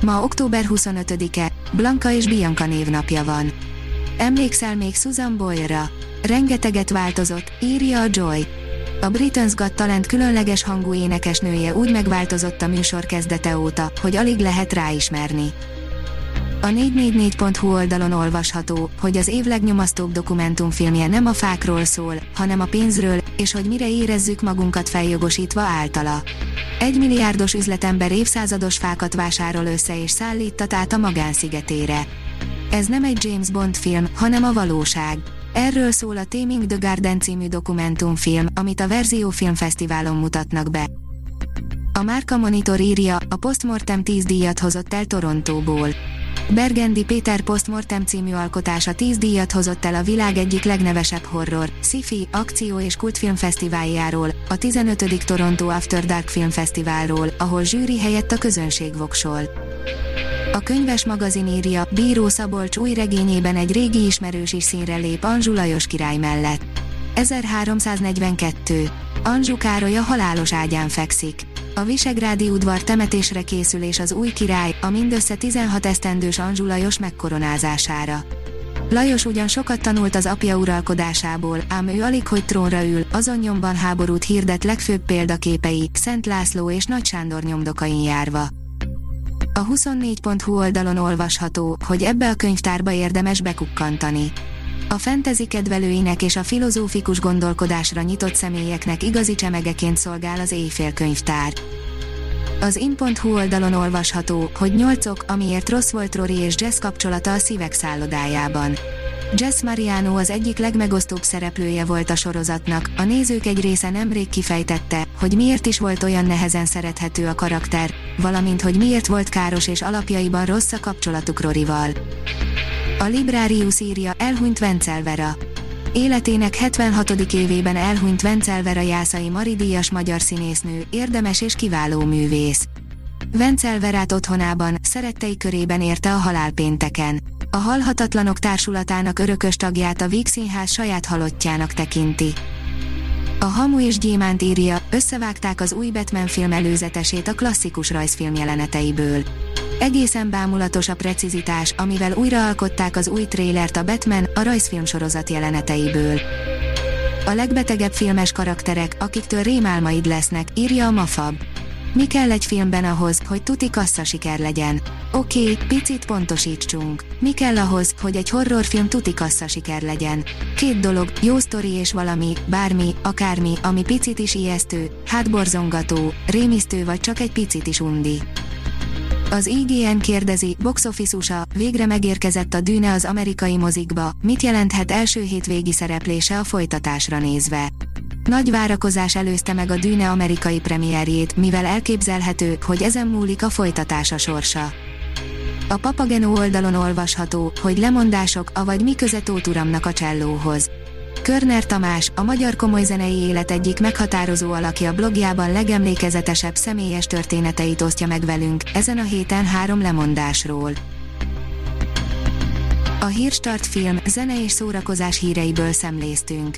Ma október 25-e, Blanka és Bianca névnapja van. Emlékszel még Susan Boyle-ra? Rengeteget változott, írja a Joy. A Britain's Got Talent különleges hangú énekesnője úgy megváltozott a műsor kezdete óta, hogy alig lehet ráismerni. A 444.hu oldalon olvasható, hogy az év legnyomasztóbb dokumentumfilmje nem a fákról szól, hanem a pénzről, és hogy mire érezzük magunkat feljogosítva általa. Egy milliárdos üzletember évszázados fákat vásárol össze és szállítat át a magánszigetére. Ez nem egy James Bond film, hanem a valóság. Erről szól a Taming the Garden című dokumentumfilm, amit a Verzió Filmfesztiválon mutatnak be. A Márka Monitor írja, a Postmortem 10 díjat hozott el Torontóból. Bergendi Péter Postmortem című alkotása 10 díjat hozott el a világ egyik legnevesebb horror, sci-fi, akció és kultfilmfesztiváljáról, a 15. Toronto After Dark Filmfesztiválról, ahol zsűri helyett a közönség voksol. A könyves magazin írja, Bíró Szabolcs új regényében egy régi ismerős is színre lép Anzsu Lajos király mellett. 1342. Anzsu Károly a halálos ágyán fekszik. A Visegrádi udvar temetésre készül és az új király, a mindössze 16 esztendős Anzsu Lajos megkoronázására. Lajos ugyan sokat tanult az apja uralkodásából, ám ő alig hogy trónra ül, azon nyomban háborút hirdet legfőbb példaképei, Szent László és Nagy Sándor nyomdokain járva. A 24.hu oldalon olvasható, hogy ebbe a könyvtárba érdemes bekukkantani. A fentezi kedvelőinek és a filozófikus gondolkodásra nyitott személyeknek igazi csemegeként szolgál az éjfélkönyvtár. Az in.hu oldalon olvasható, hogy nyolcok, amiért rossz volt Rory és Jess kapcsolata a szívek szállodájában. Jess Mariano az egyik legmegosztóbb szereplője volt a sorozatnak, a nézők egy része nemrég kifejtette, hogy miért is volt olyan nehezen szerethető a karakter, valamint hogy miért volt káros és alapjaiban rossz a kapcsolatuk Roryval. A Librarius írja, elhunyt Vencelvera. Életének 76. évében elhunyt Vencelvera Jászai Maridíjas magyar színésznő, érdemes és kiváló művész. Vencelverát otthonában, szerettei körében érte a halál pénteken. A Halhatatlanok Társulatának örökös tagját a Víg Színház saját halottjának tekinti. A Hamu és Gyémánt írja, összevágták az új Batman film előzetesét a klasszikus rajzfilm jeleneteiből. Egészen bámulatos a precizitás, amivel újraalkották az új trélert a Batman, a rajzfilm sorozat jeleneteiből. A legbetegebb filmes karakterek, akiktől rémálmaid lesznek, írja a Mafab. Mi kell egy filmben ahhoz, hogy tuti kassza siker legyen? Oké, picit pontosítsunk. Mi kell ahhoz, hogy egy horrorfilm tuti kassza siker legyen? Két dolog, jó sztori és valami, bármi, akármi, ami picit is ijesztő, hátborzongató, rémisztő vagy csak egy picit is undi. Az IGN kérdezi, box office USA, végre megérkezett a dűne az amerikai mozikba, mit jelenthet első hétvégi szereplése a folytatásra nézve. Nagy várakozás előzte meg a dűne amerikai premierjét, mivel elképzelhető, hogy ezen múlik a folytatása sorsa. A Papageno oldalon olvasható, hogy lemondások, avagy mi köze Tóth Uramnak a csellóhoz. Körner Tamás, a magyar komoly zenei élet egyik meghatározó alakja blogjában legemlékezetesebb személyes történeteit osztja meg velünk, ezen a héten három lemondásról. A Hírstart film, zene és szórakozás híreiből szemléztünk.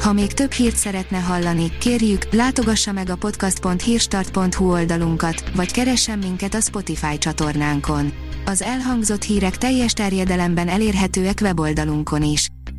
Ha még több hírt szeretne hallani, kérjük, látogassa meg a podcast.hírstart.hu oldalunkat, vagy keressen minket a Spotify csatornánkon. Az elhangzott hírek teljes terjedelemben elérhetőek weboldalunkon is.